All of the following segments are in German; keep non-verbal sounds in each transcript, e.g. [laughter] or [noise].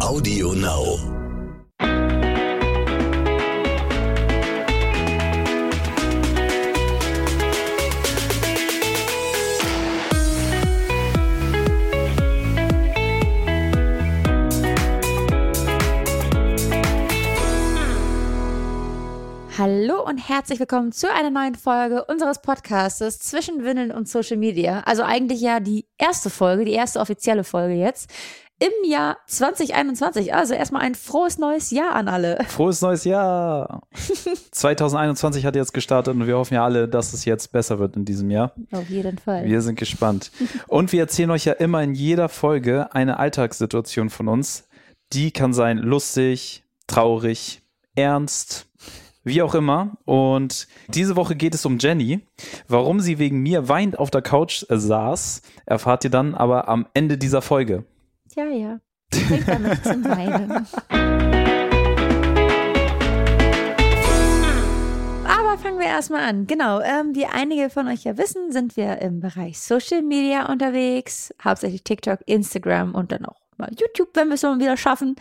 Audio Now. Hallo und herzlich willkommen zu einer neuen Folge unseres Podcastes zwischen Windeln und Social Media. Also eigentlich ja die erste Folge, die erste offizielle Folge jetzt im Jahr 2021. Also erstmal ein frohes neues Jahr an alle. [laughs] Frohes neues Jahr! 2021 hat jetzt gestartet und wir hoffen ja alle, dass es jetzt besser wird in diesem Jahr. Auf jeden Fall. Wir sind gespannt. Und wir erzählen euch ja immer in jeder Folge eine Alltagssituation von uns. Die kann sein lustig, traurig, ernst, wie auch immer. Und diese Woche geht es um Jenny. Warum sie wegen mir weinend auf der Couch saß, erfahrt ihr dann aber am Ende dieser Folge. Ja, ja. Fängt damit zum Weinen. Aber fangen wir erstmal an. Genau, ähm, wie einige von euch ja wissen, sind wir im Bereich Social Media unterwegs, hauptsächlich TikTok, Instagram und dann auch mal YouTube, wenn wir es mal wieder schaffen.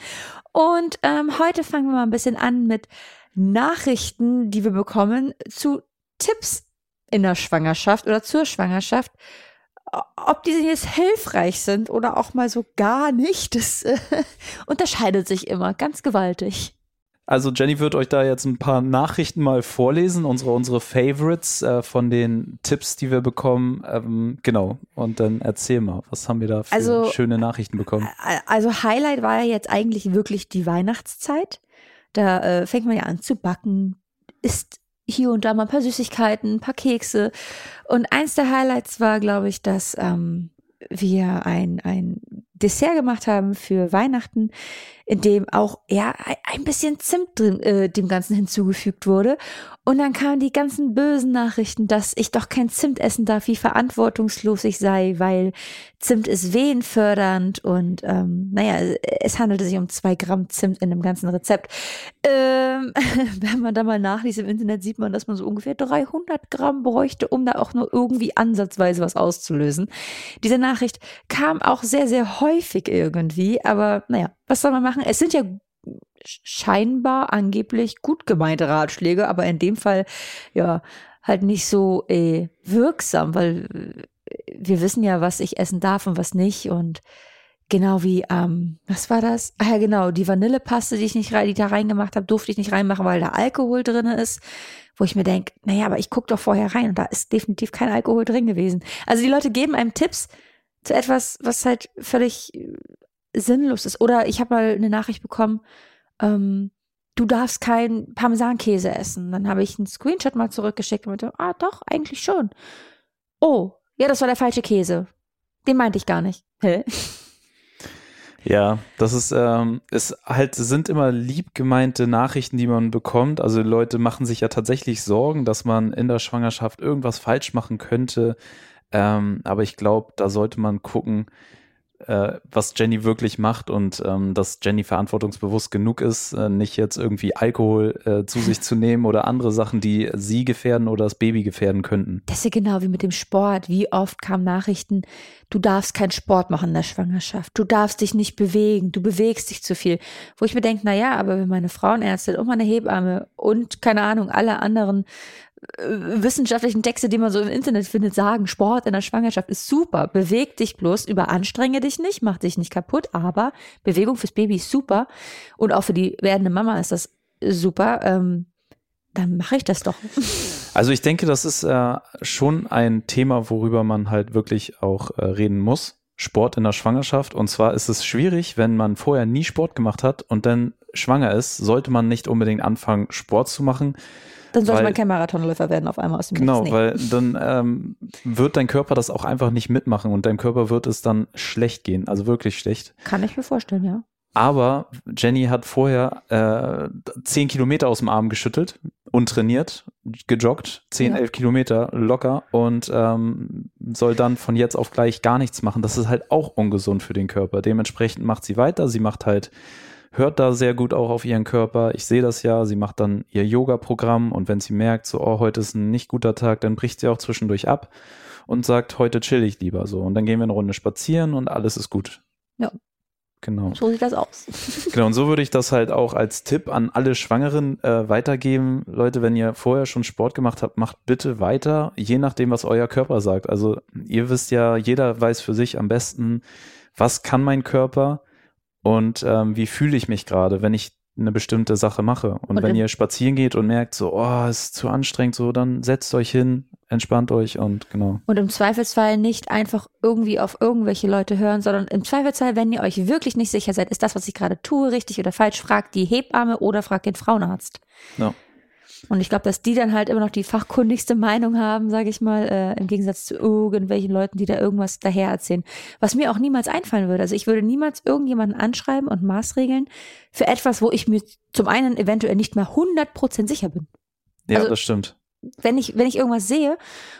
Und ähm, heute fangen wir mal ein bisschen an mit Nachrichten, die wir bekommen zu Tipps in der Schwangerschaft oder zur Schwangerschaft ob die jetzt hilfreich sind oder auch mal so gar nicht, das äh, [laughs] unterscheidet sich immer ganz gewaltig. Also Jenny wird euch da jetzt ein paar Nachrichten mal vorlesen, unsere, unsere Favorites äh, von den Tipps, die wir bekommen. Ähm, genau, und dann erzähl mal, was haben wir da für also, schöne Nachrichten bekommen? Also Highlight war ja jetzt eigentlich wirklich die Weihnachtszeit. Da äh, fängt man ja an zu backen, isst hier und da mal ein paar Süßigkeiten, ein paar Kekse. Und eins der Highlights war, glaube ich, dass ähm, wir ein, ein Dessert gemacht haben für Weihnachten, in dem auch ja ein bisschen Zimt drin, äh, dem Ganzen hinzugefügt wurde. Und dann kamen die ganzen bösen Nachrichten, dass ich doch kein Zimt essen darf, wie verantwortungslos ich sei, weil Zimt ist wehenfördernd und ähm, naja, es handelte sich um zwei Gramm Zimt in dem ganzen Rezept. Ähm, [laughs] wenn man da mal nachliest im Internet, sieht man, dass man so ungefähr 300 Gramm bräuchte, um da auch nur irgendwie ansatzweise was auszulösen. Diese Nachricht kam auch sehr, sehr häufig irgendwie, aber naja, was soll man machen? Es sind ja scheinbar angeblich gut gemeinte Ratschläge, aber in dem Fall ja halt nicht so äh, wirksam, weil äh, wir wissen ja, was ich essen darf und was nicht und genau wie ähm, was war das? Ah ja genau, die Vanillepaste, die ich nicht rein, die da reingemacht habe, durfte ich nicht reinmachen, weil da Alkohol drin ist, wo ich mir denke, naja, aber ich gucke doch vorher rein und da ist definitiv kein Alkohol drin gewesen. Also die Leute geben einem Tipps zu etwas, was halt völlig äh, sinnlos ist. Oder ich habe mal eine Nachricht bekommen, ähm, du darfst keinen Parmesankäse essen. Dann habe ich einen Screenshot mal zurückgeschickt und meinte, ah doch, eigentlich schon. Oh, ja, das war der falsche Käse. Den meinte ich gar nicht. Hä? Ja, das ist, ähm, es halt sind immer lieb gemeinte Nachrichten, die man bekommt. Also Leute machen sich ja tatsächlich Sorgen, dass man in der Schwangerschaft irgendwas falsch machen könnte. Ähm, aber ich glaube, da sollte man gucken, äh, was Jenny wirklich macht und ähm, dass Jenny verantwortungsbewusst genug ist, äh, nicht jetzt irgendwie Alkohol äh, zu sich zu nehmen oder andere Sachen, die sie gefährden oder das Baby gefährden könnten. Das ist ja genau wie mit dem Sport. Wie oft kamen Nachrichten, du darfst keinen Sport machen in der Schwangerschaft, du darfst dich nicht bewegen, du bewegst dich zu viel. Wo ich mir denke, na ja, aber wenn meine Frauenärztin und meine Hebamme und keine Ahnung, alle anderen wissenschaftlichen Texte, die man so im Internet findet, sagen, Sport in der Schwangerschaft ist super. Beweg dich bloß, überanstrenge dich nicht, mach dich nicht kaputt, aber Bewegung fürs Baby ist super. Und auch für die werdende Mama ist das super. Ähm, dann mache ich das doch. Also ich denke, das ist äh, schon ein Thema, worüber man halt wirklich auch äh, reden muss. Sport in der Schwangerschaft. Und zwar ist es schwierig, wenn man vorher nie Sport gemacht hat und dann schwanger ist, sollte man nicht unbedingt anfangen, Sport zu machen dann sollte weil, man kein Marathonläufer werden auf einmal aus dem Genau, weil dann ähm, wird dein Körper das auch einfach nicht mitmachen und deinem Körper wird es dann schlecht gehen, also wirklich schlecht. Kann ich mir vorstellen, ja. Aber Jenny hat vorher äh, zehn Kilometer aus dem Arm geschüttelt und trainiert, gejoggt, zehn, ja. elf Kilometer locker und ähm, soll dann von jetzt auf gleich gar nichts machen. Das ist halt auch ungesund für den Körper. Dementsprechend macht sie weiter. Sie macht halt hört da sehr gut auch auf ihren Körper. Ich sehe das ja. Sie macht dann ihr Yoga-Programm und wenn sie merkt, so, oh, heute ist ein nicht guter Tag, dann bricht sie auch zwischendurch ab und sagt, heute chill ich lieber so. Und dann gehen wir eine Runde spazieren und alles ist gut. Ja. Genau. So sieht das aus. [laughs] Genau, und so würde ich das halt auch als Tipp an alle Schwangeren äh, weitergeben. Leute, wenn ihr vorher schon Sport gemacht habt, macht bitte weiter, je nachdem, was euer Körper sagt. Also ihr wisst ja, jeder weiß für sich am besten, was kann mein Körper und ähm, wie fühle ich mich gerade, wenn ich eine bestimmte Sache mache. Und, Und wenn ihr spazieren geht und merkt, so, oh, ist zu anstrengend, so, dann setzt euch hin, entspannt euch und genau. Und im Zweifelsfall nicht einfach irgendwie auf irgendwelche Leute hören, sondern im Zweifelsfall, wenn ihr euch wirklich nicht sicher seid, ist das, was ich gerade tue, richtig oder falsch, fragt die Hebamme oder fragt den Frauenarzt. Ja. Und ich glaube, dass die dann halt immer noch die fachkundigste Meinung haben, sage ich mal, äh, im Gegensatz zu irgendwelchen Leuten, die da irgendwas daher erzählen. Was mir auch niemals einfallen würde. Also ich würde niemals irgendjemanden anschreiben und maßregeln für etwas, wo ich mir zum einen eventuell nicht mal 100% sicher bin. Ja, Also- das stimmt. wenn ich, wenn ich irgendwas sehe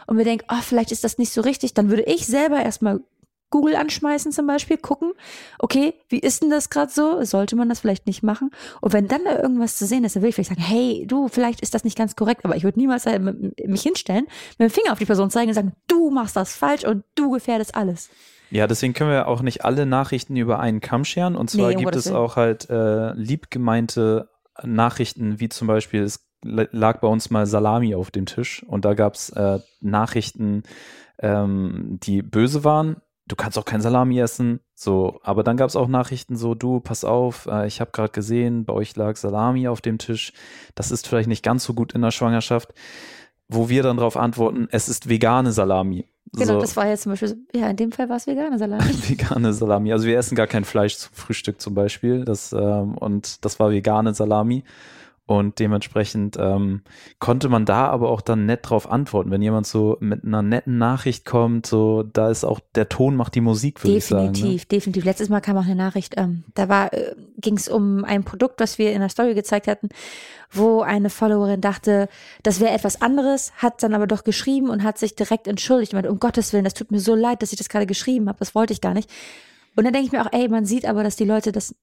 und mir denke, oh, vielleicht ist das nicht so richtig, dann würde ich selber erstmal Google anschmeißen zum Beispiel, gucken, okay, wie ist denn das gerade so? Sollte man das vielleicht nicht machen? Und wenn dann da irgendwas zu sehen ist, dann will ich vielleicht sagen, hey, du, vielleicht ist das nicht ganz korrekt, aber ich würde niemals mit- mich hinstellen, mit dem Finger auf die Person zeigen und sagen, du machst das falsch und du gefährdest alles. Ja, deswegen können wir auch nicht alle Nachrichten über einen Kamm scheren. Und zwar Nee, gibt es auch halt äh, liebgemeinte Nachrichten, wie zum Beispiel, es lag bei uns mal Salami auf dem Tisch und da gab es äh, Nachrichten, ähm, die böse waren. Du kannst auch kein Salami essen. So, aber dann gab es auch Nachrichten so, du, pass auf, äh, ich habe gerade gesehen, bei euch lag Salami auf dem Tisch. Das ist vielleicht nicht ganz so gut in der Schwangerschaft. Wo wir dann darauf antworten, es ist vegane Salami. Genau, so. das war jetzt zum Beispiel, ja, in dem Fall war es vegane Salami. [laughs] vegane Salami. Also wir essen gar kein Fleisch zum Frühstück zum Beispiel. Das, ähm, und das war vegane Salami. Und dementsprechend ähm, konnte man da aber auch dann nett drauf antworten. Wenn jemand so mit einer netten Nachricht kommt, so da ist auch der Ton macht die Musik, würde ich sagen. Definitiv, Ne? definitiv. Letztes Mal kam auch eine Nachricht, ähm, da war, äh, ging es um ein Produkt, was wir in der Story gezeigt hatten, wo eine Followerin dachte, das wäre etwas anderes, hat dann aber doch geschrieben und hat sich direkt entschuldigt und meinte, um Gottes Willen, das tut mir so leid, dass ich das gerade geschrieben habe, das wollte ich gar nicht. Und dann denke ich mir auch, ey, man sieht aber, dass die Leute das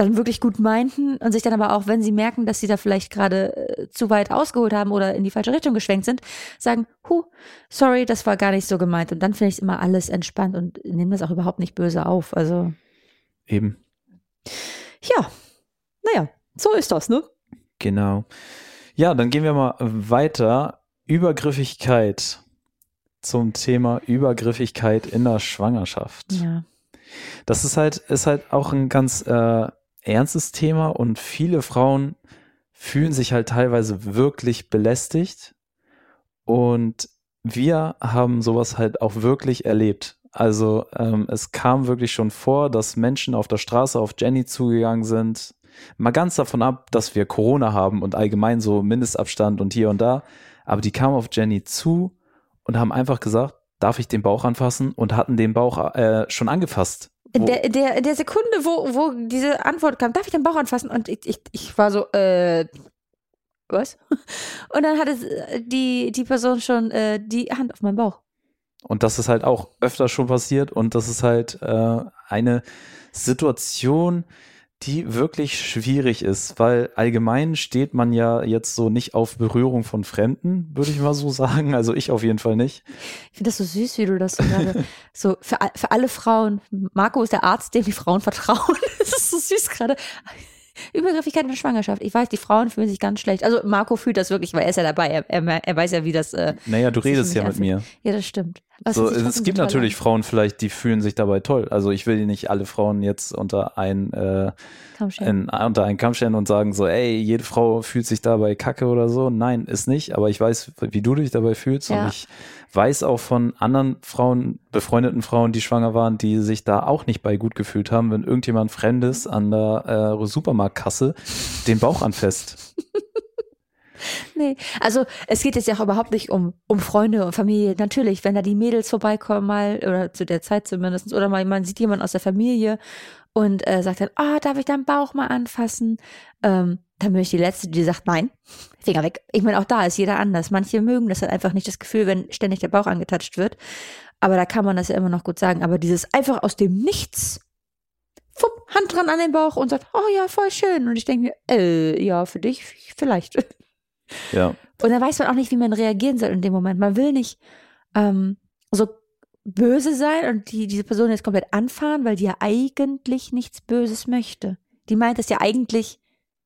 dann wirklich gut meinten und sich dann aber auch, wenn sie merken, dass sie da vielleicht gerade äh, zu weit ausgeholt haben oder in die falsche Richtung geschwenkt sind, sagen, hu, sorry, das war gar nicht so gemeint. Und dann finde ich es immer alles entspannt und nehme das auch überhaupt nicht böse auf. Also, Eben, ja, naja, so ist das, ne? genau. Ja, dann gehen wir mal weiter. Übergriffigkeit zum Thema Übergriffigkeit in der Schwangerschaft. Ja. Das ist halt, ist halt auch ein ganz äh, ernstes Thema und viele Frauen fühlen sich halt teilweise wirklich belästigt. Und wir haben sowas halt auch wirklich erlebt. Also ähm, es kam wirklich schon vor, dass Menschen auf der Straße auf Jenny zugegangen sind. Mal ganz davon ab, dass wir Corona haben und allgemein so Mindestabstand und hier und da. Aber die kamen auf Jenny zu und haben einfach gesagt, darf ich den Bauch anfassen und hatten den Bauch äh, schon angefasst. In der, der, der Sekunde, wo, wo diese Antwort kam, darf ich den Bauch anfassen? Und ich, ich, ich war so, äh, was? [laughs] Und dann hatte äh, die, die Person schon äh, die Hand auf meinem Bauch. Und das ist halt auch öfter schon passiert und das ist halt äh, eine Situation, die wirklich schwierig ist, weil allgemein steht man ja jetzt so nicht auf Berührung von Fremden, würde ich mal so sagen. Also ich auf jeden Fall nicht. Ich finde das so süß, wie du das so gerade so für, für alle Frauen. Marco ist der Arzt, dem die Frauen vertrauen. [laughs] Das ist so süß gerade. Übergriffigkeit in der Schwangerschaft. Ich weiß, die Frauen fühlen sich ganz schlecht. Also Marco fühlt das wirklich, weil er ist ja dabei. Er, er, er weiß ja, wie das. Äh, Naja, du redest ja mit mir. ja, das stimmt. Aber So, es gibt natürlich an. Frauen vielleicht, die fühlen sich dabei toll. Also ich will nicht alle Frauen jetzt unter ein äh, in, unter einen Kamm stellen und sagen so, ey, jede Frau fühlt sich dabei kacke oder so. Nein, ist nicht. Aber ich weiß, wie du dich dabei fühlst. Ja. Und ich weiß auch von anderen Frauen, befreundeten Frauen, die schwanger waren, die sich da auch nicht bei gut gefühlt haben, wenn irgendjemand Fremdes an der äh, Supermarktkasse den Bauch anfasst. [laughs] Nee, also es geht jetzt ja auch überhaupt nicht um, um Freunde und Familie. Natürlich, wenn da die Mädels vorbeikommen mal, oder zu der Zeit zumindest, oder mal man sieht jemanden aus der Familie und äh, sagt dann, ah, darf ich deinen Bauch mal anfassen? Ähm, dann bin ich die Letzte, die sagt, nein, Finger weg. Ich meine, auch da ist jeder anders. Manche mögen das halt einfach nicht, das Gefühl, wenn ständig der Bauch angetatscht wird. Aber da kann man das ja immer noch gut sagen. Aber dieses einfach aus dem Nichts, Hand dran an den Bauch und sagt, oh ja, voll schön. Und ich denke mir, äh, ja, für dich vielleicht. [laughs] Ja. Und dann weiß man auch nicht, wie man reagieren soll in dem Moment. Man will nicht ähm, so böse sein und die, diese Person jetzt komplett anfahren, weil die ja eigentlich nichts Böses möchte. Die meint es ja eigentlich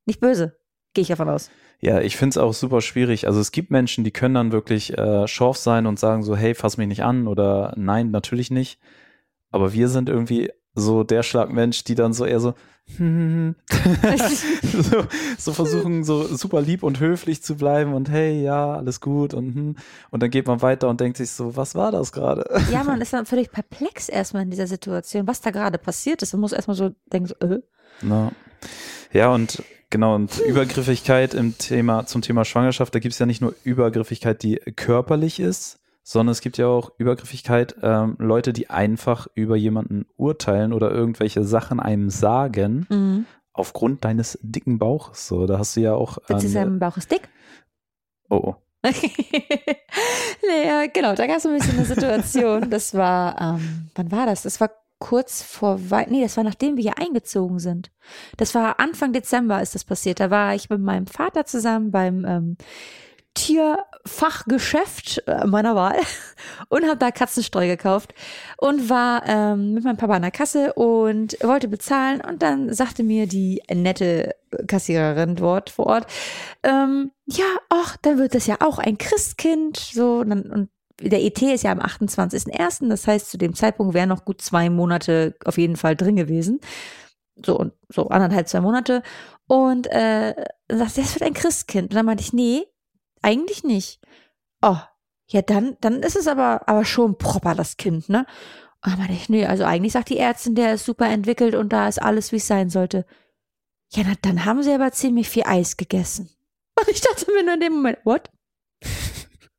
nicht böse. Gehe ich davon aus. Ja, ich finde es auch super schwierig. Also es gibt Menschen, die können dann wirklich äh, scharf sein und sagen so, hey, fass mich nicht an oder nein, natürlich nicht. Aber wir sind irgendwie so der Schlagmensch, die dann so eher so, hm, so, [laughs] so, versuchen, so super lieb und höflich zu bleiben und hey, ja, alles gut und hm. und dann geht man weiter und denkt sich so, was war das gerade? Ja, man [laughs] ist dann völlig perplex erstmal in dieser Situation, was da gerade passiert ist. Man muss erstmal so denken, so, äh. Na. Ja, und genau, und Übergriffigkeit im Thema, zum Thema Schwangerschaft, da gibt es ja nicht nur Übergriffigkeit, die körperlich ist, sondern es gibt ja auch Übergriffigkeit, ähm, Leute, die einfach über jemanden urteilen oder irgendwelche Sachen einem sagen, mhm. aufgrund deines dicken Bauches. So, da hast du ja auch. Jetzt ist dein Bauch ist dick? Oh, oh. [laughs] naja, genau, da gab es ein bisschen eine Situation. [laughs] Das war, ähm, wann war das? Das war kurz vor weit, nee, das war nachdem wir hier eingezogen sind. Das war Anfang Dezember ist das passiert. Da war ich mit meinem Vater zusammen beim ähm, Tierfachgeschäft äh, meiner Wahl [laughs] und habe da Katzenstreu gekauft und war ähm, mit meinem Papa an der Kasse und wollte bezahlen und dann sagte mir die nette Kassiererin dort vor Ort, ähm, ja, ach, dann wird das ja auch ein Christkind, so und, dann, und der ET ist ja am 28.01., das heißt, zu dem Zeitpunkt wären noch gut zwei Monate auf jeden Fall drin gewesen. So und so anderthalb, zwei Monate. Und äh, sagt, das wird ein Christkind. Und dann meinte ich, nee, eigentlich nicht. Oh, ja, dann, dann ist es aber, aber schon proper, das Kind, ne? Dann meinte ich, nee, also eigentlich sagt die Ärztin, der ist super entwickelt und da ist alles, wie es sein sollte. Ja, na, dann haben sie aber ziemlich viel Eis gegessen. [laughs] Und ich dachte mir nur in dem Moment, what?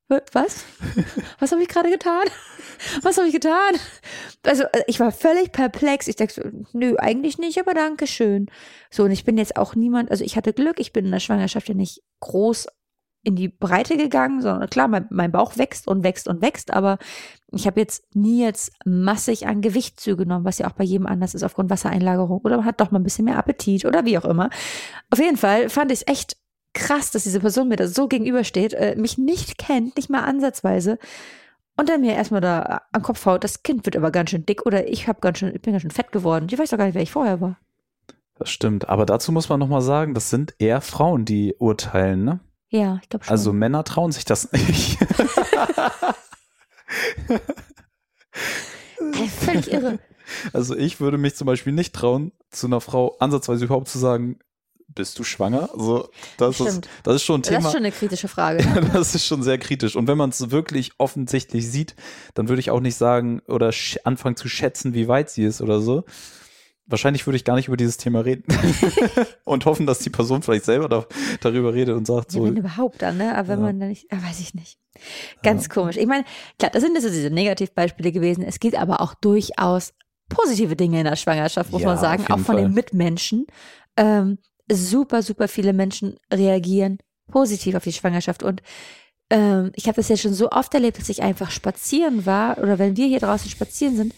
[laughs] Was? Was habe ich gerade getan? [laughs] Was habe ich getan? Also, äh, ich war völlig perplex. Ich dachte, nö, eigentlich nicht, aber danke schön. So, und ich bin jetzt auch niemand, also ich hatte Glück, ich bin in der Schwangerschaft ja nicht groß in die Breite gegangen, sondern klar, mein, mein Bauch wächst und wächst und wächst, aber ich habe jetzt nie jetzt massig an Gewicht zugenommen, was ja auch bei jedem anders ist aufgrund Wassereinlagerung oder man hat doch mal ein bisschen mehr Appetit oder wie auch immer. Auf jeden Fall fand ich es echt krass, dass diese Person mir da so gegenübersteht, äh, mich nicht kennt, nicht mal ansatzweise und dann mir erstmal da am Kopf haut, das Kind wird aber ganz schön dick oder ich habe ganz schön, ich bin ganz schön fett geworden. Ich weiß doch gar nicht, wer ich vorher war. Das stimmt, aber dazu muss man nochmal sagen, das sind eher Frauen, die urteilen, ne? Ja, ich glaube schon. Also Männer trauen sich das nicht. [laughs] Völlig irre. Also ich würde mich zum Beispiel nicht trauen, zu einer Frau ansatzweise überhaupt zu sagen, bist du schwanger? Also das, ist, das ist schon ein Thema. Das ist schon eine kritische Frage. Ne? [laughs] das ist schon sehr kritisch. Und wenn man es wirklich offensichtlich sieht, dann würde ich auch nicht sagen oder anfangen zu schätzen, wie weit sie ist oder so, wahrscheinlich würde ich gar nicht über dieses Thema reden [laughs] und hoffen, dass die Person vielleicht selber da, darüber redet und sagt ja, so. Wenn überhaupt dann, ne? Aber wenn ja. man dann nicht, weiß ich nicht. Ganz ja. komisch. Ich meine, klar, das sind also diese Negativbeispiele gewesen. Es gibt aber auch durchaus positive Dinge in der Schwangerschaft, muss man sagen, auch von Fall. den Mitmenschen. Ähm, super, super viele Menschen reagieren positiv auf die Schwangerschaft und ähm, ich habe das ja schon so oft erlebt, dass ich einfach spazieren war oder wenn wir hier draußen spazieren sind,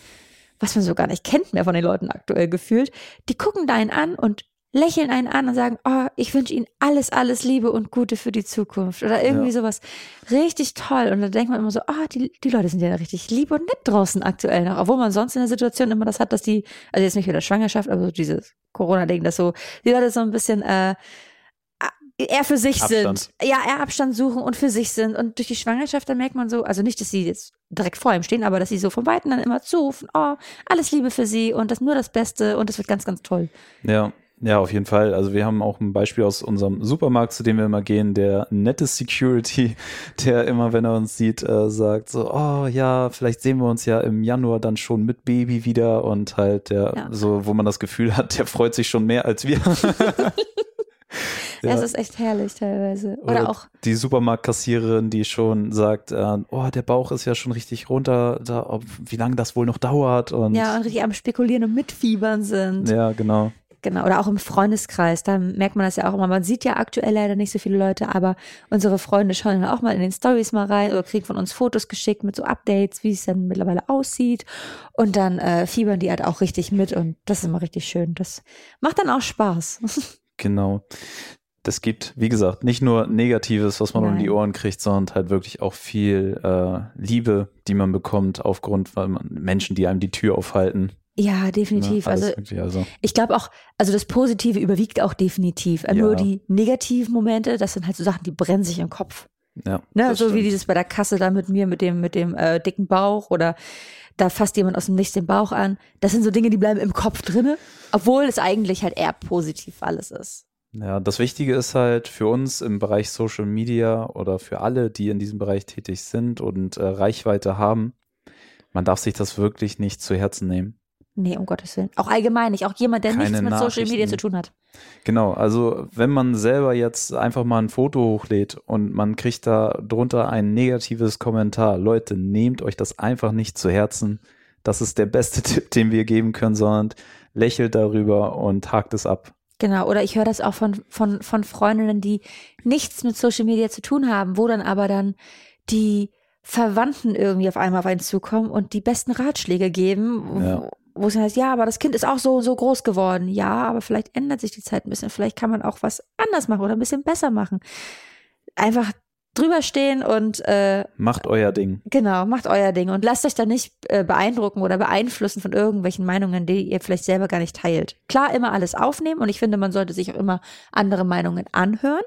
was man so gar nicht kennt mehr von den Leuten aktuell gefühlt, die gucken da einen an und lächeln einen an und sagen, oh, ich wünsche Ihnen alles, alles Liebe und Gute für die Zukunft oder irgendwie ja. sowas richtig toll. Und dann denkt man immer so, oh, die, die Leute sind ja richtig lieb und nett draußen aktuell noch, obwohl man sonst in der Situation immer das hat, dass die, also jetzt nicht wieder Schwangerschaft, aber so dieses Corona-Ding, dass so die Leute so ein bisschen äh, eher für sich Abstand. sind. Ja, eher Abstand suchen und für sich sind. Und durch die Schwangerschaft, dann merkt man so, also nicht, dass sie jetzt direkt vor ihm stehen, aber dass sie so von Weitem dann immer zurufen, oh, alles Liebe für sie und das nur das Beste und das wird ganz, ganz toll. Ja. Ja, auf jeden Fall. Also wir haben auch ein Beispiel aus unserem Supermarkt, zu dem wir immer gehen, der nette Security, [laughs] der immer, wenn er uns sieht, äh, sagt so, oh ja, vielleicht sehen wir uns ja im Januar dann schon mit Baby wieder und halt der, ja. so, wo man das Gefühl hat, der freut sich schon mehr als wir. [laughs] [laughs] [laughs] Ja. Es ist echt herrlich teilweise. Oder, Oder auch die Supermarktkassiererin, die schon sagt, äh, oh, der Bauch ist ja schon richtig runter, da, ob, wie lange das wohl noch dauert. Und ja, und richtig am Spekulieren und Mitfiebern sind. Ja, genau. Genau, oder auch im Freundeskreis, da merkt man das ja auch immer. Man sieht ja aktuell leider nicht so viele Leute, aber unsere Freunde schauen dann auch mal in den Stories mal rein oder kriegen von uns Fotos geschickt mit so Updates, wie es dann mittlerweile aussieht. Und dann äh, fiebern die halt auch richtig mit und das ist immer richtig schön. Das macht dann auch Spaß. [laughs] Genau. Es gibt, wie gesagt, nicht nur Negatives, was man Nein. um die Ohren kriegt, sondern halt wirklich auch viel äh, Liebe, die man bekommt aufgrund von Menschen, die einem die Tür aufhalten. Ja, definitiv. Ne, also also ich glaube auch, also das Positive überwiegt auch definitiv. Äh, Nur Ja. die negativen Momente, das sind halt so Sachen, die brennen sich im Kopf. ja, Ne? das So wie stimmt. dieses bei der Kasse da mit mir, mit dem, mit dem äh, dicken Bauch oder da fasst jemand aus dem Nichts den Bauch an. Das sind so Dinge, die bleiben im Kopf drinne, obwohl es eigentlich halt eher positiv alles ist. Ja, das Wichtige ist halt für uns im Bereich Social Media oder für alle, die in diesem Bereich tätig sind und äh, Reichweite haben, man darf sich das wirklich nicht zu Herzen nehmen. Nee, um Gottes Willen. Auch allgemein nicht. Auch jemand, der Keine nichts mit Social Media zu tun hat. Genau, also wenn man selber jetzt einfach mal ein Foto hochlädt und man kriegt da drunter ein negatives Kommentar, Leute, nehmt euch das einfach nicht zu Herzen. Das ist der beste [laughs] Tipp, den wir geben können, sondern lächelt darüber und hakt es ab. Genau, oder ich höre das auch von, von, von Freundinnen, die nichts mit Social Media zu tun haben, wo dann aber dann die Verwandten irgendwie auf einmal auf einen zukommen und die besten Ratschläge geben, Ja. wo, es heißt, ja, aber das Kind ist auch so so groß geworden. Ja, aber vielleicht ändert sich die Zeit ein bisschen. Vielleicht kann man auch was anders machen oder ein bisschen besser machen. Einfach drüber stehen und äh, Macht euer Ding. Genau, macht euer Ding und lasst euch da nicht äh, beeindrucken oder beeinflussen von irgendwelchen Meinungen, die ihr vielleicht selber gar nicht teilt. Klar, immer alles aufnehmen und ich finde, man sollte sich auch immer andere Meinungen anhören,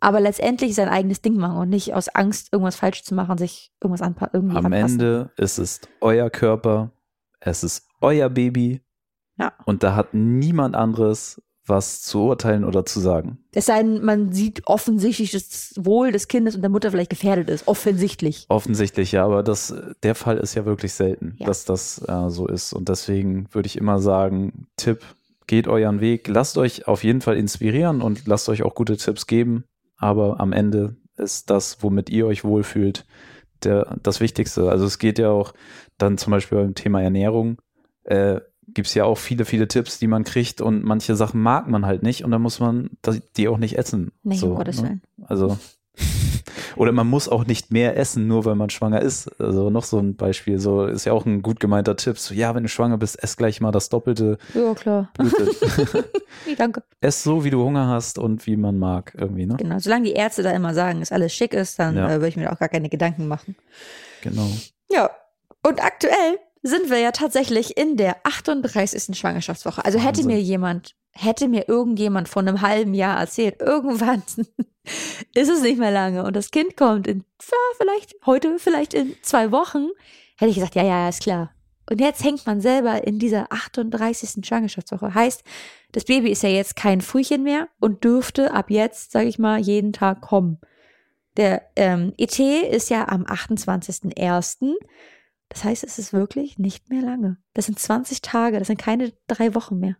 aber letztendlich sein eigenes Ding machen und nicht aus Angst, irgendwas falsch zu machen, sich irgendwas anpa irgendwie Am anpassen. Ende ist es euer Körper, es ist euer Baby Ja. und da hat niemand anderes was zu urteilen oder zu sagen. Es sei denn, man sieht offensichtlich das Wohl des Kindes und der Mutter vielleicht gefährdet ist. Offensichtlich. Offensichtlich, ja, aber das, der Fall ist ja wirklich selten, Ja. dass das äh, so ist. Und deswegen würde ich immer sagen, Tipp, geht euren Weg, lasst euch auf jeden Fall inspirieren und lasst euch auch gute Tipps geben. Aber am Ende ist das, womit ihr euch wohlfühlt, der, das Wichtigste. Also es geht ja auch dann zum Beispiel beim Thema Ernährung, äh, gibt es ja auch viele, viele Tipps, die man kriegt und manche Sachen mag man halt nicht und dann muss man die auch nicht essen. Nee, so, um Gottes ne? Willen. Also, [laughs] oder man muss auch nicht mehr essen, nur weil man schwanger ist. Also noch so ein Beispiel, so ist ja auch ein gut gemeinter Tipp. So, ja, wenn du schwanger bist, ess gleich mal das Doppelte. Ja, klar. [laughs] Danke. [laughs] ess so, wie du Hunger hast und wie man mag, irgendwie, ne? Genau, solange die Ärzte da immer sagen, dass alles schick ist, dann Ja. äh, würde ich mir auch gar keine Gedanken machen. Genau. Ja, und aktuell sind wir ja tatsächlich in der 38. Schwangerschaftswoche. Also hätte Wahnsinn. mir jemand, hätte mir irgendjemand vor einem halben Jahr erzählt, irgendwann [laughs] ist es nicht mehr lange und das Kind kommt in, ja, vielleicht heute, vielleicht in zwei Wochen, hätte ich gesagt, ja, ja, ist klar. Und jetzt hängt man selber in dieser 38. Schwangerschaftswoche. Heißt, das Baby ist ja jetzt kein Frühchen mehr und dürfte ab jetzt, sage ich mal, jeden Tag kommen. Der ähm, ET ist ja am 28.01. Das heißt, es ist wirklich nicht mehr lange. Das sind 20 Tage, das sind keine drei Wochen mehr.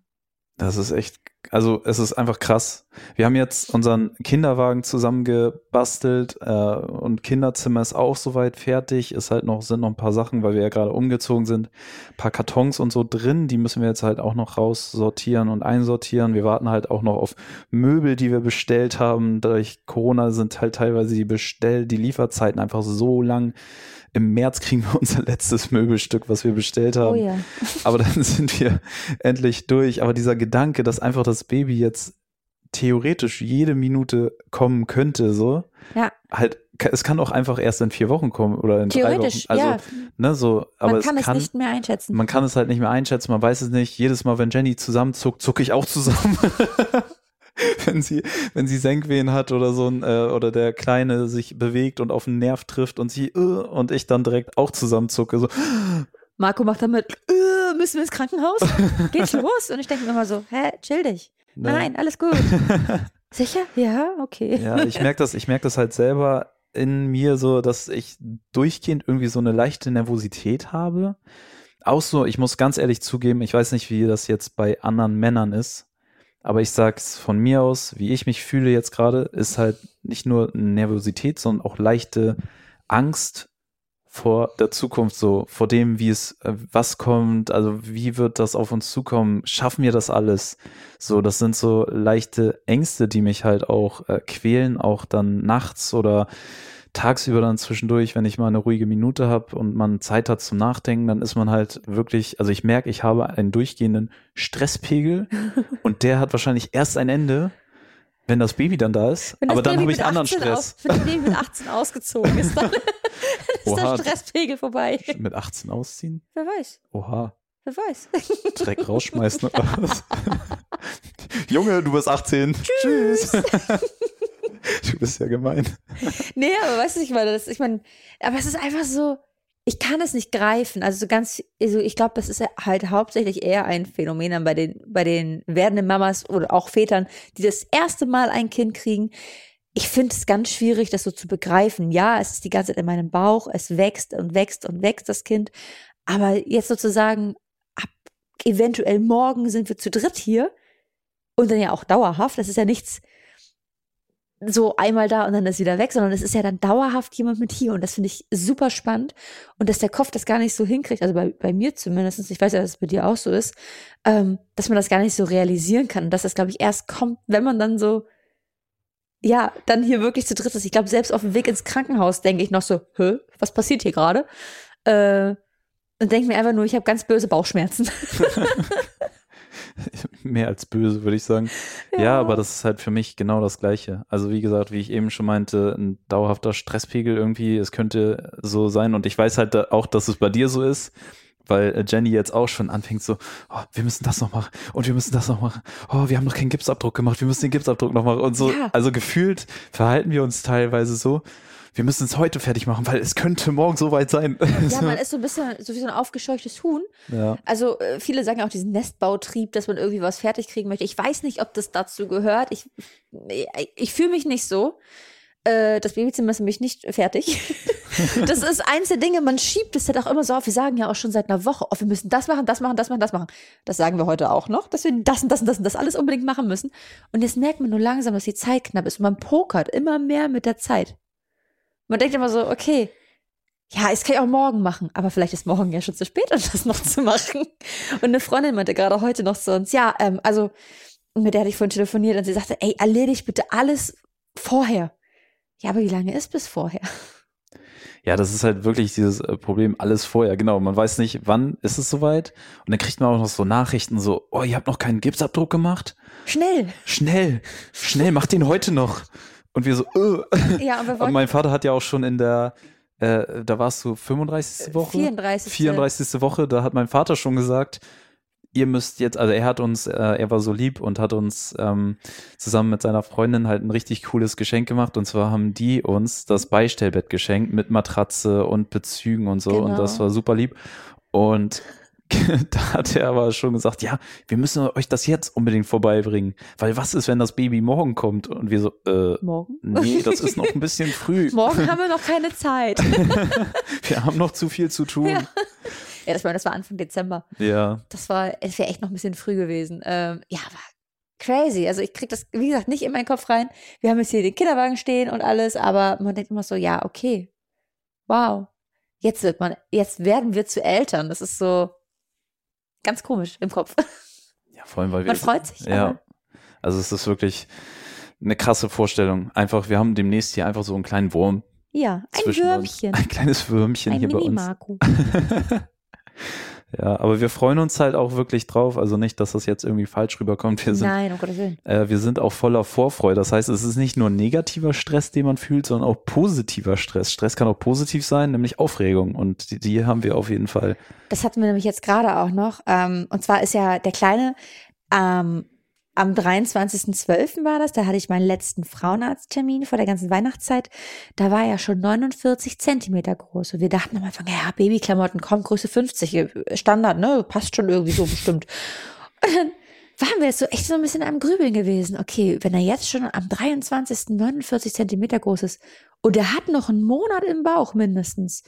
Das ist echt, also es ist einfach krass. Wir haben jetzt unseren Kinderwagen zusammengebastelt äh, und Kinderzimmer ist auch soweit fertig. Ist halt noch, sind noch ein paar Sachen, weil wir ja gerade umgezogen sind. Ein paar Kartons und so drin, die müssen wir jetzt halt auch noch raussortieren und einsortieren. Wir warten halt auch noch auf Möbel, die wir bestellt haben. Durch Corona sind halt teilweise die Bestell-, die Lieferzeiten einfach so lang. Im März kriegen wir [laughs] unser letztes Möbelstück, was wir bestellt haben. Oh ja. Aber dann sind wir endlich durch. Aber dieser Gedanke, dass einfach das Baby jetzt theoretisch jede Minute kommen könnte, so, Ja, halt, es kann auch einfach erst in vier Wochen kommen oder in theoretisch, drei Wochen. Also, ja. ne, so, aber Man kann es es kann, nicht mehr einschätzen. man kann es halt nicht mehr einschätzen, man weiß es nicht. Jedes Mal, wenn Jenny zusammenzuckt, zucke ich auch zusammen. [laughs] wenn sie, wenn sie Senkwehen hat oder so, äh, oder der Kleine sich bewegt und auf den Nerv trifft und sie, äh, und ich dann direkt auch zusammenzucke, so, Marco macht damit, äh, müssen wir ins Krankenhaus? [laughs] Geht's los? Und ich denke mir immer so, hä, chill dich. ne. Nein, alles gut. [laughs] Sicher? Ja, okay. Ja, ich merke das, ich merke das halt selber in mir so, dass ich durchgehend irgendwie so eine leichte Nervosität habe. Auch so, ich muss ganz ehrlich zugeben, ich weiß nicht, wie das jetzt bei anderen Männern ist, aber ich sag's von mir aus, wie ich mich fühle jetzt gerade, ist halt nicht nur Nervosität, sondern auch leichte Angst vor der Zukunft, so vor dem, wie es, äh, was kommt, also wie wird das auf uns zukommen, schaffen wir das alles? So, das sind so leichte Ängste, die mich halt auch äh, quälen, auch dann nachts oder tagsüber dann zwischendurch, wenn ich mal eine ruhige Minute habe und man Zeit hat zum Nachdenken, dann ist man halt wirklich, also ich merke, ich habe einen durchgehenden Stresspegel [laughs] und der hat wahrscheinlich erst ein Ende, Wenn das Baby dann da ist, aber dann habe ich anderen 18 Stress. Aus, wenn das Baby mit 18 ausgezogen ist, dann, dann [laughs] [laughs] ist der Stresspegel vorbei. Mit 18 ausziehen? Wer weiß, Oha. wer weiß. Dreck rausschmeißen oder [laughs] was? Junge, du bist 18. Tschüss. du bist ja gemein. Nee, aber weißt du, ich meine, das, ich meine, aber es ist einfach so, ich kann es nicht greifen. Also so ganz, also ich glaube, das ist halt hauptsächlich eher ein Phänomen bei den, bei den werdenden Mamas oder auch Vätern, die das erste Mal ein Kind kriegen. Ich finde es ganz schwierig, das so zu begreifen. Ja, es ist die ganze Zeit in meinem Bauch, es wächst und wächst und wächst das Kind. Aber jetzt sozusagen, ab eventuell morgen sind wir zu dritt hier und dann ja auch dauerhaft. Das ist ja nichts, so einmal da und dann ist wieder weg, sondern es ist ja dann dauerhaft jemand mit hier und das finde ich super spannend und dass der Kopf das gar nicht so hinkriegt, also bei, bei mir zumindest, ich weiß ja, dass es bei dir auch so ist, ähm, dass man das gar nicht so realisieren kann und dass das, glaube ich, erst kommt, wenn man dann so, ja, dann hier wirklich zu dritt ist. Ich glaube, selbst auf dem Weg ins Krankenhaus denke ich noch so, Hä, was passiert hier gerade? Äh, und denke mir einfach nur, ich habe ganz böse Bauchschmerzen. [laughs] [laughs] [laughs] Mehr als böse, würde ich sagen. Ja. aber das ist halt für mich genau das Gleiche. Also wie gesagt, wie ich eben schon meinte, ein dauerhafter Stresspegel irgendwie, es könnte so sein. Und ich weiß halt auch, dass es bei dir so ist, weil äh, Jenny jetzt auch schon anfängt so, oh, wir müssen das noch machen und wir müssen das noch machen. Oh, wir haben noch keinen Gipsabdruck gemacht, wir müssen den Gipsabdruck noch machen und so. Ja. Also gefühlt verhalten wir uns teilweise so, wir müssen es heute fertig machen, weil es könnte morgen soweit sein. Ja, [laughs] man ist so ein bisschen so wie so ein aufgescheuchtes Huhn. ja. Also äh, viele sagen ja auch diesen Nestbautrieb, dass man irgendwie was fertig kriegen möchte. Ich weiß nicht, ob das dazu gehört. Ich, ich, ich fühle mich nicht so. Äh, Das Babyzimmer ist nämlich nicht fertig. [laughs] das ist eins der Dinge, man schiebt es halt auch immer so auf. Wir sagen ja auch schon seit einer Woche, oh, wir müssen das machen, das machen, das machen, das machen. Das sagen wir heute auch noch, dass wir das und das und das und das alles unbedingt machen müssen. Und jetzt merkt man nur langsam, dass die Zeit knapp ist und man pokert immer mehr mit der Zeit. Man denkt immer so, okay, ja, es kann ich auch morgen machen, aber vielleicht ist morgen ja schon zu spät, um das noch zu machen. Und eine Freundin meinte gerade heute noch zu uns, ja, ähm, also mit der hatte ich vorhin telefoniert und sie sagte, ey, erledigt bitte alles vorher. Ja, aber wie lange ist bis vorher? Ja, das ist halt wirklich dieses äh, Problem, alles vorher, genau. Man weiß nicht, wann ist es soweit. Und dann kriegt man auch noch so Nachrichten so, oh, ihr habt noch keinen Gipsabdruck gemacht? Schnell. Schnell, schnell, macht den heute noch. Und wir so, äh. Ja, und wir Und wollten mein Vater hat ja auch schon in der, äh, da warst du 35. Woche? 34. 34. Woche, da hat mein Vater schon gesagt, ihr müsst jetzt, also er hat uns, äh, er war so lieb und hat uns ähm, zusammen mit seiner Freundin halt ein richtig cooles Geschenk gemacht. Und zwar haben die uns das Beistellbett geschenkt mit Matratze und Bezügen und so. Und Genau. das war super lieb. Und [laughs] da hat er aber schon gesagt, ja, wir müssen euch das jetzt unbedingt vorbeibringen. Weil was ist, wenn das Baby morgen kommt? Und wir so, äh, Morgen? nee, [laughs] das ist noch ein bisschen früh. [laughs] Morgen haben wir noch keine Zeit. Wir haben noch zu viel zu tun. Ja. ja, das war, das war Anfang Dezember. Ja, Das war, es wäre echt noch ein bisschen früh gewesen. Ähm, ja, aber crazy. Also ich krieg das, wie gesagt, nicht in meinen Kopf rein. Wir haben jetzt hier den Kinderwagen stehen und alles, aber man denkt immer so, ja, okay. Wow. Jetzt wird man, jetzt werden wir zu Eltern. Das ist so ganz komisch im Kopf. ja, vor allem, weil wir. Man freut sich. Ja. Also es ist wirklich eine krasse Vorstellung. Einfach, wir haben demnächst hier einfach so einen kleinen Wurm. Ja, ein Würmchen. Uns. Ein kleines Würmchen Ein hier bei uns. Mini-Marco. [laughs] Ja, aber wir freuen uns halt auch wirklich drauf. Also nicht, dass das jetzt irgendwie falsch rüberkommt. Wir sind, Nein, um Gottes Willen. äh, wir sind auch voller Vorfreude. Das heißt, es ist nicht nur negativer Stress, den man fühlt, sondern auch positiver Stress. Stress kann auch positiv sein, nämlich Aufregung. Und die, die haben wir auf jeden Fall. Das hatten wir nämlich jetzt gerade auch noch. Ähm, und zwar ist ja der Kleine ähm, am 23.12. war das, da hatte ich meinen letzten Frauenarzttermin vor der ganzen Weihnachtszeit. Da war er schon 49 Zentimeter groß. Und wir dachten am Anfang, ja, Babyklamotten, komm, Größe 50, äh, Standard, ne, passt schon irgendwie so bestimmt. [laughs] Und dann waren wir so echt so ein bisschen am Grübeln gewesen. Okay, wenn er jetzt schon am 23. 49 Zentimeter groß ist und er hat noch einen Monat im Bauch mindestens,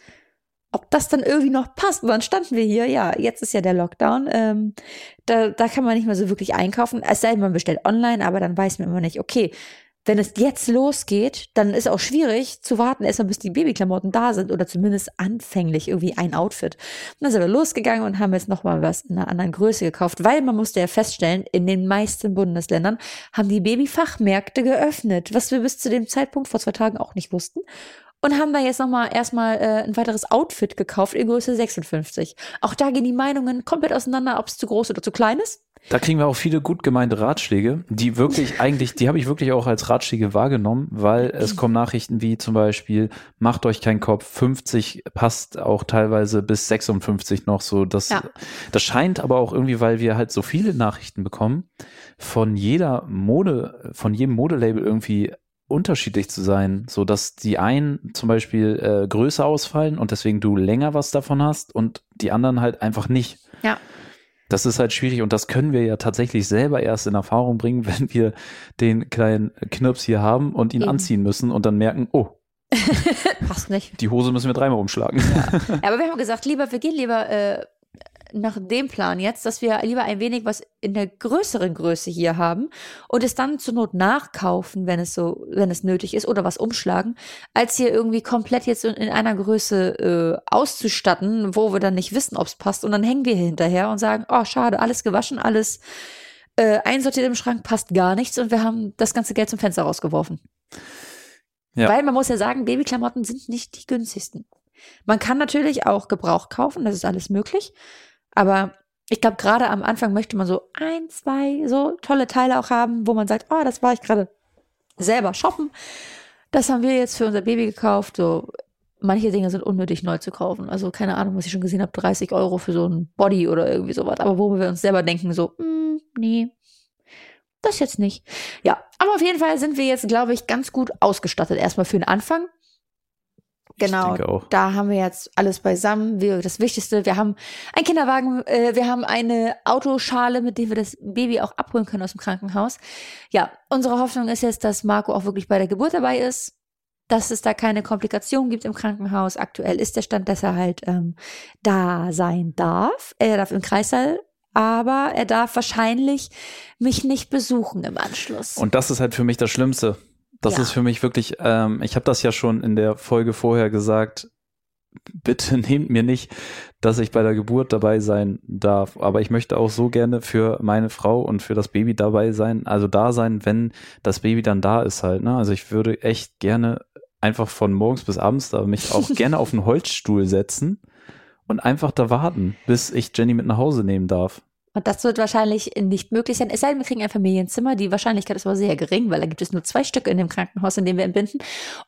ob das dann irgendwie noch passt. Dann standen wir hier, ja, jetzt ist ja der Lockdown. Ähm, da, da kann man nicht mehr so wirklich einkaufen. Es sei denn, man bestellt online, aber dann weiß man immer nicht, okay, wenn es jetzt losgeht, dann ist auch schwierig zu warten, erstmal bis die Babyklamotten da sind oder zumindest anfänglich irgendwie ein Outfit. Und dann sind wir losgegangen und haben jetzt nochmal was in einer anderen Größe gekauft, weil man musste ja feststellen, in den meisten Bundesländern haben die Babyfachmärkte geöffnet, was wir bis zu dem Zeitpunkt vor zwei Tagen auch nicht wussten und haben da jetzt nochmal erstmal äh, ein weiteres Outfit gekauft in Größe 56. Auch da gehen die Meinungen komplett auseinander, ob es zu groß oder zu klein ist. Da kriegen wir auch viele gut gemeinte Ratschläge, die wirklich [laughs] eigentlich, die habe ich wirklich auch als Ratschläge wahrgenommen, weil es kommen Nachrichten wie zum Beispiel, macht euch keinen Kopf, 50 passt auch teilweise bis 56 noch so. Das, Ja. das scheint aber auch irgendwie, weil wir halt so viele Nachrichten bekommen, von jeder Mode, von jedem Modelabel irgendwie unterschiedlich zu sein, so dass die einen zum Beispiel äh, größer ausfallen und deswegen du länger was davon hast und die anderen halt einfach nicht. Ja. Das ist halt schwierig und das können wir ja tatsächlich selber erst in Erfahrung bringen, [laughs] wenn wir den kleinen Knirps hier haben und ihn Eben. anziehen müssen und dann merken, oh, [laughs] Passt nicht. die Hose müssen wir dreimal umschlagen. [laughs] Ja, aber wir haben gesagt, lieber, wir gehen lieber äh, nach dem Plan jetzt, dass wir lieber ein wenig was in der größeren Größe hier haben und es dann zur Not nachkaufen, wenn es so, wenn es nötig ist, oder was umschlagen, als hier irgendwie komplett jetzt in, in einer Größe äh, auszustatten, wo wir dann nicht wissen, ob es passt. Und dann hängen wir hier hinterher und sagen, oh, schade, alles gewaschen, alles äh, einsortiert im Schrank, passt gar nichts und wir haben das ganze Geld zum Fenster rausgeworfen. Ja. Weil man muss ja sagen, Babyklamotten sind nicht die günstigsten. Man kann natürlich auch Gebrauch kaufen, das ist alles möglich. Aber ich glaube, gerade am Anfang möchte man so ein, zwei so tolle Teile auch haben, wo man sagt, oh, das war ich gerade selber shoppen. Das haben wir jetzt für unser Baby gekauft. So, manche Dinge sind unnötig neu zu kaufen. Also keine Ahnung, was ich schon gesehen habe, 30 Euro für so ein Body oder irgendwie sowas. Aber wo wir uns selber denken, so, hm, nee, das jetzt nicht. Ja, aber auf jeden Fall sind wir jetzt, glaube ich, ganz gut ausgestattet. Erstmal für den Anfang. Genau, da haben wir jetzt alles beisammen. Wir, das Wichtigste, wir haben einen Kinderwagen, äh, wir haben eine Autoschale, mit der wir das Baby auch abholen können aus dem Krankenhaus. Ja, unsere Hoffnung ist jetzt, dass Marco auch wirklich bei der Geburt dabei ist, dass es da keine Komplikationen gibt im Krankenhaus. Aktuell ist der Stand, dass er halt ähm, da sein darf. Er darf im Kreissaal, aber er darf wahrscheinlich mich nicht besuchen im Anschluss. Und das ist halt für mich das Schlimmste. Das Ja. ist für mich wirklich, ähm, ich habe das ja schon in der Folge vorher gesagt, bitte [laughs] nehmt mir nicht, dass ich bei der Geburt dabei sein darf. Aber ich möchte auch so gerne für meine Frau und für das Baby dabei sein, also da sein, wenn das Baby dann da ist halt. Ne? Also ich würde echt gerne einfach von morgens bis abends da mich auch [laughs] gerne auf einen Holzstuhl setzen und einfach da warten, bis ich Jenny mit nach Hause nehmen darf. Und das wird wahrscheinlich nicht möglich sein. Es sei denn, wir kriegen ein Familienzimmer. Die Wahrscheinlichkeit ist aber sehr gering, weil da gibt es nur zwei Stücke in dem Krankenhaus, in dem wir entbinden.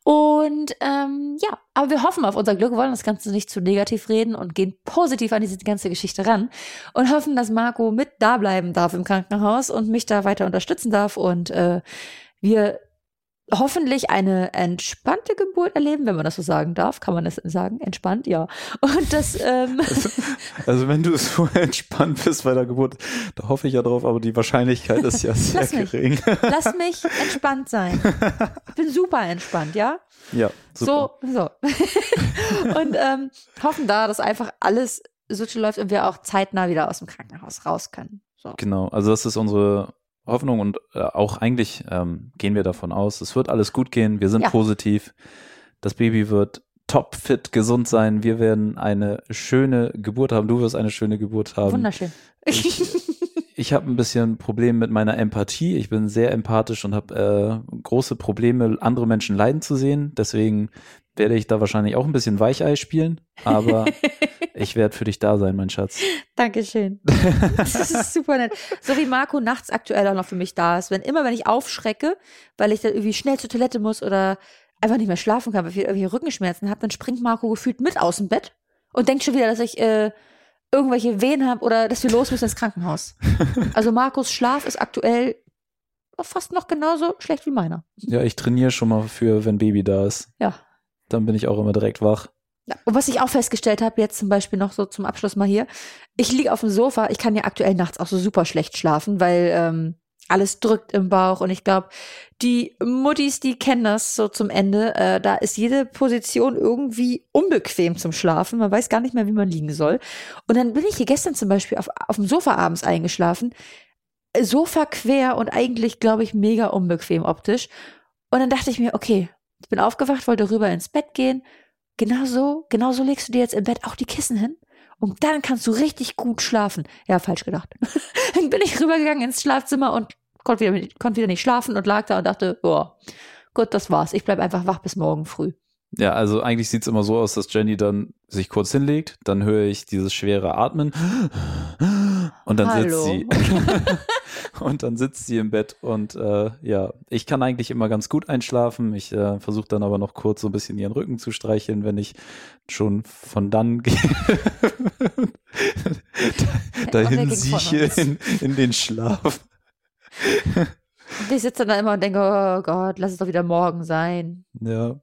Und ähm, ja, aber wir hoffen auf unser Glück, wollen das Ganze nicht zu negativ reden und gehen positiv an diese ganze Geschichte ran und hoffen, dass Marco mit da bleiben darf im Krankenhaus und mich da weiter unterstützen darf und äh, wir hoffentlich eine entspannte Geburt erleben, wenn man das so sagen darf. Kann man das sagen? Entspannt, ja. Und das ähm, [laughs] Also wenn du so [laughs] entspannt bist bei der Geburt, da hoffe ich ja drauf, aber die Wahrscheinlichkeit ist ja [laughs] sehr Lass mich. gering. Lass mich entspannt sein. Ich bin super entspannt, ja? Ja, super. So, so. und ähm, hoffen da, dass einfach alles so läuft und wir auch zeitnah wieder aus dem Krankenhaus raus können. So. Genau, also das ist unsere Hoffnung und äh, auch eigentlich ähm, gehen wir davon aus, es wird alles gut gehen, wir sind Ja. positiv, das Baby wird topfit, gesund sein, wir werden eine schöne Geburt haben, du wirst eine schöne Geburt haben. Wunderschön. Ich, ich habe ein bisschen Problem mit meiner Empathie. Ich bin sehr empathisch und habe äh, große Probleme, andere Menschen leiden zu sehen. Deswegen werde ich da wahrscheinlich auch ein bisschen Weichei spielen. Aber [laughs] ich werde für dich da sein, mein Schatz. Dankeschön. [laughs] Das ist super nett. So wie Marco nachts aktuell auch noch für mich da ist. Wenn immer, wenn ich aufschrecke, weil ich dann irgendwie schnell zur Toilette muss oder einfach nicht mehr schlafen kann, weil ich irgendwie Rückenschmerzen habe, dann springt Marco gefühlt mit aus dem Bett und denkt schon wieder, dass ich äh, irgendwelche Wehen habe oder dass wir los müssen ins Krankenhaus. [laughs] Also Marcos Schlaf ist aktuell fast noch genauso schlecht wie meiner. Ja, ich trainiere schon mal für, wenn Baby da ist. Ja. Dann bin ich auch immer direkt wach. Und was ich auch festgestellt habe, jetzt zum Beispiel noch so zum Abschluss mal hier, ich liege auf dem Sofa, ich kann ja aktuell nachts auch so super schlecht schlafen, weil ähm, alles drückt im Bauch und ich glaube, die Muttis, die kennen das so zum Ende, äh, da ist jede Position irgendwie unbequem zum Schlafen, man weiß gar nicht mehr, wie man liegen soll. Und dann bin ich hier gestern zum Beispiel auf, auf dem Sofa abends eingeschlafen, Sofa quer und eigentlich, glaube ich, mega unbequem optisch. Und dann dachte ich mir, okay, ich bin aufgewacht, wollte rüber ins Bett gehen, Genau so, genau so legst du dir jetzt im Bett auch die Kissen hin und dann kannst du richtig gut schlafen. Ja, falsch gedacht. [laughs] dann bin ich rübergegangen ins Schlafzimmer und konnte wieder, nicht- konnte wieder nicht schlafen und lag da und dachte, boah, gut, das war's. Ich bleib einfach wach bis morgen früh. Ja, also eigentlich sieht's immer so aus, dass Jenny dann sich kurz hinlegt, dann höre ich dieses schwere Atmen Und dann Hallo. sitzt sie. [laughs] und dann sitzt sie im Bett und äh, ja, ich kann eigentlich immer ganz gut einschlafen. Ich äh, versuche dann aber noch kurz so ein bisschen ihren Rücken zu streicheln, wenn ich schon von dann [laughs] gehe. Dahin sieche in, in den Schlaf. Und ich sitze dann immer und denke, oh Gott, lass es doch wieder morgen sein. Ja.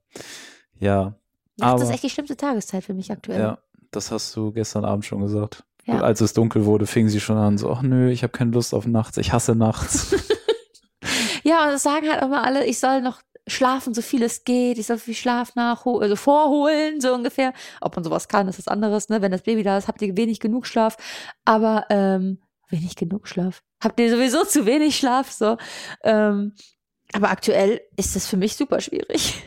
Ja, Nachts Aber- ist echt die schlimmste Tageszeit für mich aktuell. ja, das hast du gestern Abend schon gesagt. Ja. Und als es dunkel wurde, fing sie schon an, so, ach nö, ich habe keine Lust auf nachts, ich hasse nachts. [laughs] Ja, und das sagen halt immer alle, ich soll noch schlafen, so viel es geht, ich soll viel Schlaf nachholen, also vorholen, so ungefähr. Ob man sowas kann, ist was anderes, ne? Wenn das Baby da ist, habt ihr wenig genug Schlaf. Aber ähm, wenig genug Schlaf. Habt ihr sowieso zu wenig Schlaf, so. Ähm, aber aktuell ist das für mich super schwierig.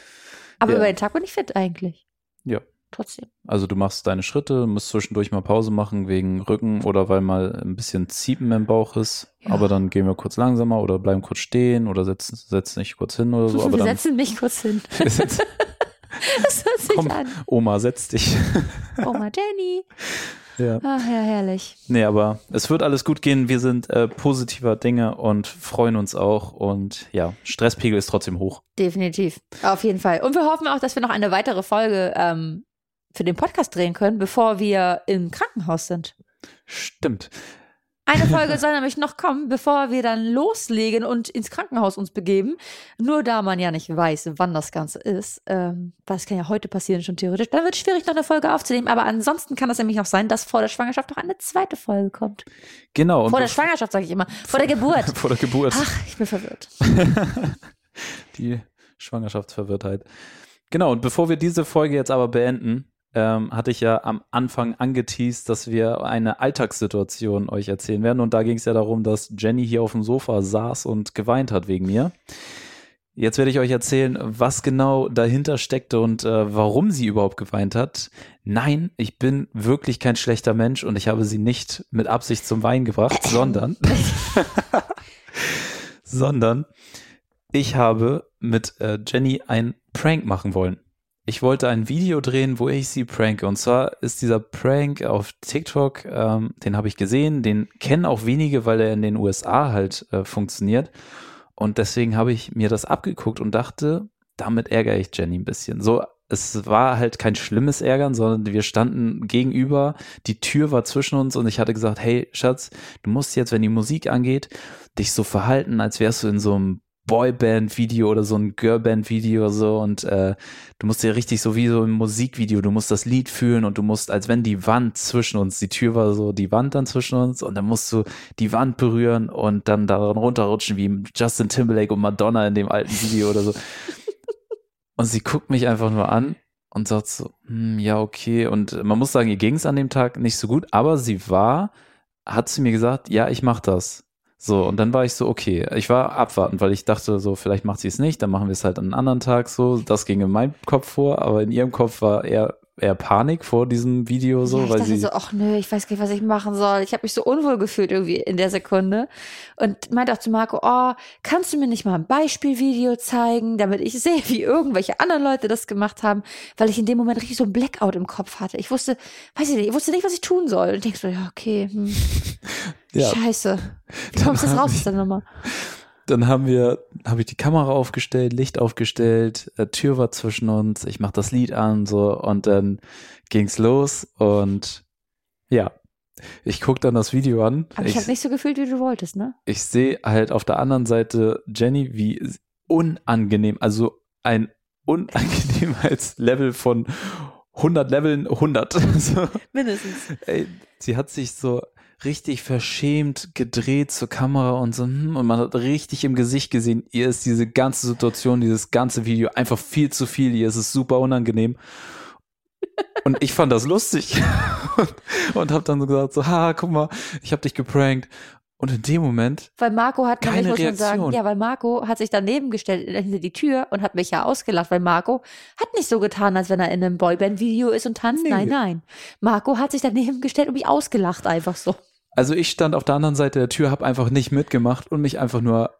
[laughs] Aber Ja. über den Tag bin ich fit eigentlich. Ja. Trotzdem. Also du machst deine Schritte, musst zwischendurch mal Pause machen wegen Rücken oder weil mal ein bisschen Ziepen im Bauch ist. Ja. Aber dann gehen wir kurz langsamer oder bleiben kurz stehen oder setzen, setzen nicht kurz hin oder so. Aber [laughs] Wir setzen mich kurz hin. Das hört sich Komm. an. Oma, setz dich. [laughs] Oma Jenny. ja. Ach ja, herrlich. Nee, aber es wird alles gut gehen. Wir sind äh, positiver Dinge und freuen uns auch. Und ja, Stresspegel ist trotzdem hoch. Definitiv. Auf jeden Fall. Und wir hoffen auch, dass wir noch eine weitere Folge ähm, für den Podcast drehen können, bevor wir im Krankenhaus sind. Stimmt. Eine [laughs] Folge soll nämlich noch kommen, bevor wir dann loslegen und ins Krankenhaus uns begeben. Nur da man ja nicht weiß, wann das Ganze ist, ähm, das kann ja heute passieren schon theoretisch, dann wird es schwierig, noch eine Folge aufzunehmen. Aber ansonsten kann es nämlich auch sein, dass vor der Schwangerschaft noch eine zweite Folge kommt. Genau. Vor der Schwangerschaft sage ich immer. Vor der Geburt. [laughs] Vor der Geburt. Ach, ich bin verwirrt. [laughs] Die Schwangerschaftsverwirrtheit. Genau, und bevor wir diese Folge jetzt aber beenden, ähm, hatte ich ja am Anfang angeteased, dass wir eine Alltagssituation euch erzählen werden. Und da ging es ja darum, dass Jenny hier auf dem Sofa saß und geweint hat wegen mir. Jetzt werde ich euch erzählen, was genau dahinter steckte und äh, warum sie überhaupt geweint hat. Nein, ich bin wirklich kein schlechter Mensch und ich habe sie nicht mit Absicht zum Weinen gebracht, [coughs] sondern [laughs] sondern ich habe mit äh, Jenny ein Prank machen wollen. Ich wollte ein Video drehen, wo ich sie pranke. Und zwar ist dieser Prank auf TikTok, ähm, den habe ich gesehen, den kennen auch wenige, weil er in den USA halt äh, funktioniert. Und deswegen habe ich mir das abgeguckt und dachte, damit ärgere ich Jenny ein bisschen. So, es war halt kein schlimmes Ärgern, sondern wir standen gegenüber, die Tür war zwischen uns und ich hatte gesagt, hey Schatz, du musst jetzt, wenn die Musik angeht, dich so verhalten, als wärst du in so einem Boyband-Video oder so ein Girlband-Video oder so und äh, du musst dir richtig so wie so im Musikvideo, du musst das Lied fühlen und du musst, als wenn die Wand zwischen uns, die Tür war so die Wand dann zwischen uns und dann musst du die Wand berühren und dann daran runterrutschen wie Justin Timberlake und Madonna in dem alten Video oder so. [laughs] Und sie guckt mich einfach nur an und sagt so, hm, ja, okay. Und man muss sagen, ihr ging es an dem Tag nicht so gut, aber sie war, hat sie mir gesagt, ja, ich mach das. So, und dann war ich so, okay, ich war abwartend, weil ich dachte so, vielleicht macht sie es nicht, dann machen wir es halt an einem anderen Tag so. Das ging in meinem Kopf vor, aber in ihrem Kopf war eher, eher Panik vor diesem Video so, ja, ich weil dachte sie. so, ach nö, ich weiß gar nicht, was ich machen soll. Ich habe mich so unwohl gefühlt irgendwie in der Sekunde und meinte auch zu Marco, oh, kannst du mir nicht mal ein Beispielvideo zeigen, damit ich sehe, wie irgendwelche anderen Leute das gemacht haben, weil ich in dem Moment richtig so ein Blackout im Kopf hatte. Ich wusste, weiß ich nicht, ich wusste nicht, was ich tun soll. Und denk so, ja, okay, hm, [laughs] ja, scheiße. Wie kommst du das raus aus der Nummer? dann haben wir, habe ich die Kamera aufgestellt, Licht aufgestellt, äh, Tür war zwischen uns, ich mach das Lied an, so, und dann ging's los und ja, ich guck dann das Video an. Aber ich, habe nicht so gefühlt, wie du wolltest, ne? ich sehe halt auf der anderen Seite Jenny, wie unangenehm, also ein Unangenehmheitslevel [laughs] von 100 Leveln 100. [laughs] so, Mindestens. ey, sie hat sich so richtig verschämt gedreht zur Kamera und so, hm, und man hat richtig im Gesicht gesehen, ihr ist diese ganze Situation, dieses ganze Video einfach viel zu viel, ihr ist es super unangenehm. Und ich fand das lustig [laughs] und, und hab dann so gesagt, so, ha, guck mal, ich hab dich geprankt. Und in dem Moment Weil Marco hat Keine nämlich, man sagen, Reaktion. ja, weil Marco hat sich daneben gestellt hinter die Tür und hat mich ja ausgelacht, weil Marco hat nicht so getan, als wenn er in einem Boyband-Video ist und tanzt. Nee. Nein, nein. Marco hat sich daneben gestellt und mich ausgelacht einfach so. Also ich stand auf der anderen Seite der Tür, habe einfach nicht mitgemacht und mich einfach nur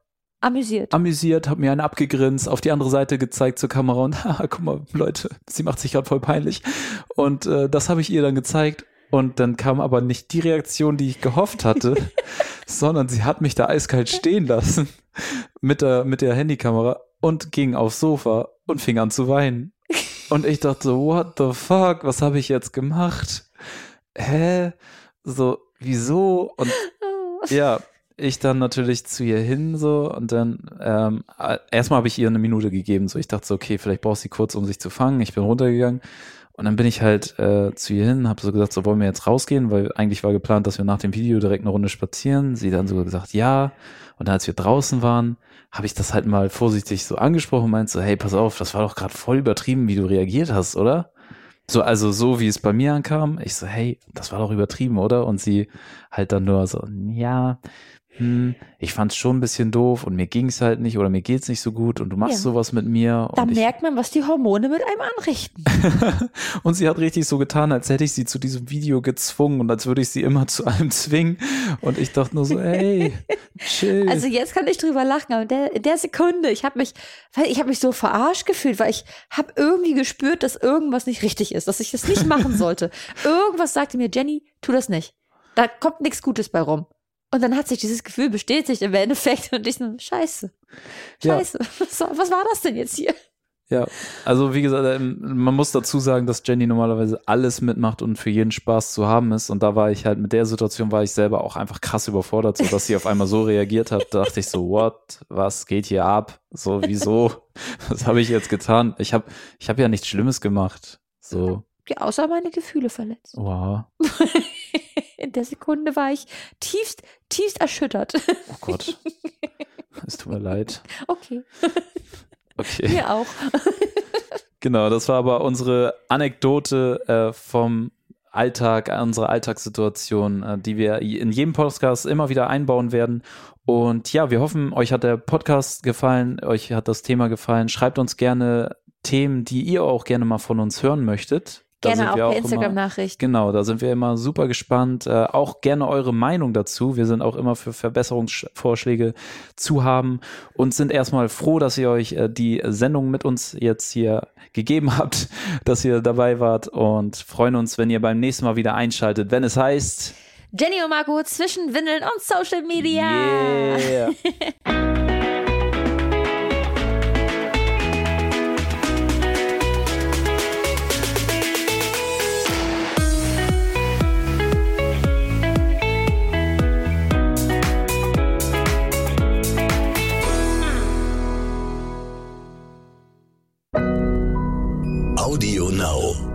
Amüsiert. amüsiert, habe mir einen abgegrinst, auf die andere Seite gezeigt zur Kamera und [laughs] haha, guck mal, Leute, sie macht sich gerade voll peinlich. Und äh, das habe ich ihr dann gezeigt Und dann kam aber nicht die Reaktion, die ich gehofft hatte, [laughs] sondern sie hat mich da eiskalt stehen lassen mit der, mit der Handykamera und ging aufs Sofa und fing an zu weinen. Und ich dachte so, what the fuck, was habe ich jetzt gemacht? Hä? So, wieso? Und Oh. ja, ich dann natürlich zu ihr hin so und dann ähm, äh, erstmal habe ich ihr eine Minute gegeben. So, ich dachte so, okay, vielleicht braucht sie kurz, um sich zu fangen. Ich bin runtergegangen und dann bin ich halt äh, zu ihr hin, habe so gesagt, so wollen wir jetzt rausgehen, weil eigentlich war geplant, dass wir nach dem Video direkt eine Runde spazieren. Sie dann so gesagt, ja. Und dann, als wir draußen waren, habe ich das halt mal vorsichtig so angesprochen und meinte so, hey, pass auf, das war doch gerade voll übertrieben, wie du reagiert hast, oder? So, also so wie es bei mir ankam, ich so, hey, das war doch übertrieben, oder? Und sie halt dann nur so, ja, hm, ich fand's schon ein bisschen doof und mir ging's halt nicht oder mir geht's nicht so gut und du machst Ja. sowas mit mir. Da merkt man, was die Hormone mit einem anrichten. [laughs] und sie hat richtig so getan, als hätte ich sie zu diesem Video gezwungen und als würde ich sie immer zu allem zwingen. Und ich dachte nur so, hey, [laughs] chill. Also jetzt kann ich drüber lachen, aber in der, in der Sekunde, ich habe mich, ich habe mich so verarscht gefühlt, weil ich habe irgendwie gespürt, dass irgendwas nicht richtig ist, dass ich das nicht machen [laughs] sollte. irgendwas sagte mir, Jenny, tu das nicht. Da kommt nichts Gutes bei rum. Und dann hat sich dieses Gefühl bestätigt im Endeffekt und ich so, scheiße. Ja. Scheiße. [laughs] Was, war- was war das denn jetzt hier? Ja, also wie gesagt, ähm, man muss dazu sagen, dass Jenny normalerweise alles mitmacht und für jeden Spaß zu haben ist. Und da war ich halt mit der Situation, war ich selber auch einfach krass überfordert, so dass sie auf einmal so reagiert hat. Da dachte ich so, what, was geht hier ab? So, wieso? [laughs] Was habe ich jetzt getan? Ich habe ich hab ja nichts Schlimmes gemacht. So, Ja, außer meine Gefühle verletzt. wow, In der Sekunde war ich tiefst, tiefst erschüttert. oh Gott. Es tut mir leid. Okay, Okay. mir auch. Genau, das war aber unsere Anekdote äh, vom Alltag, unsere Alltagssituation, äh, die wir in jedem Podcast immer wieder einbauen werden. Und ja, wir hoffen, euch hat der Podcast gefallen, euch hat das Thema gefallen. Schreibt uns gerne Themen, die ihr auch gerne mal von uns hören möchtet. Gerne auch per Instagram-Nachricht. Genau, da sind wir immer super gespannt. Äh, auch gerne eure Meinung dazu. Wir sind auch immer für Verbesserungsvorschläge zu haben und sind erstmal froh, dass ihr euch äh, die Sendung mit uns jetzt hier gegeben habt, [laughs] dass ihr dabei wart und freuen uns, wenn ihr beim nächsten Mal wieder einschaltet, wenn es heißt Jenny und Marco zwischen Windeln und Social Media. Yeah. [laughs] Audio Now.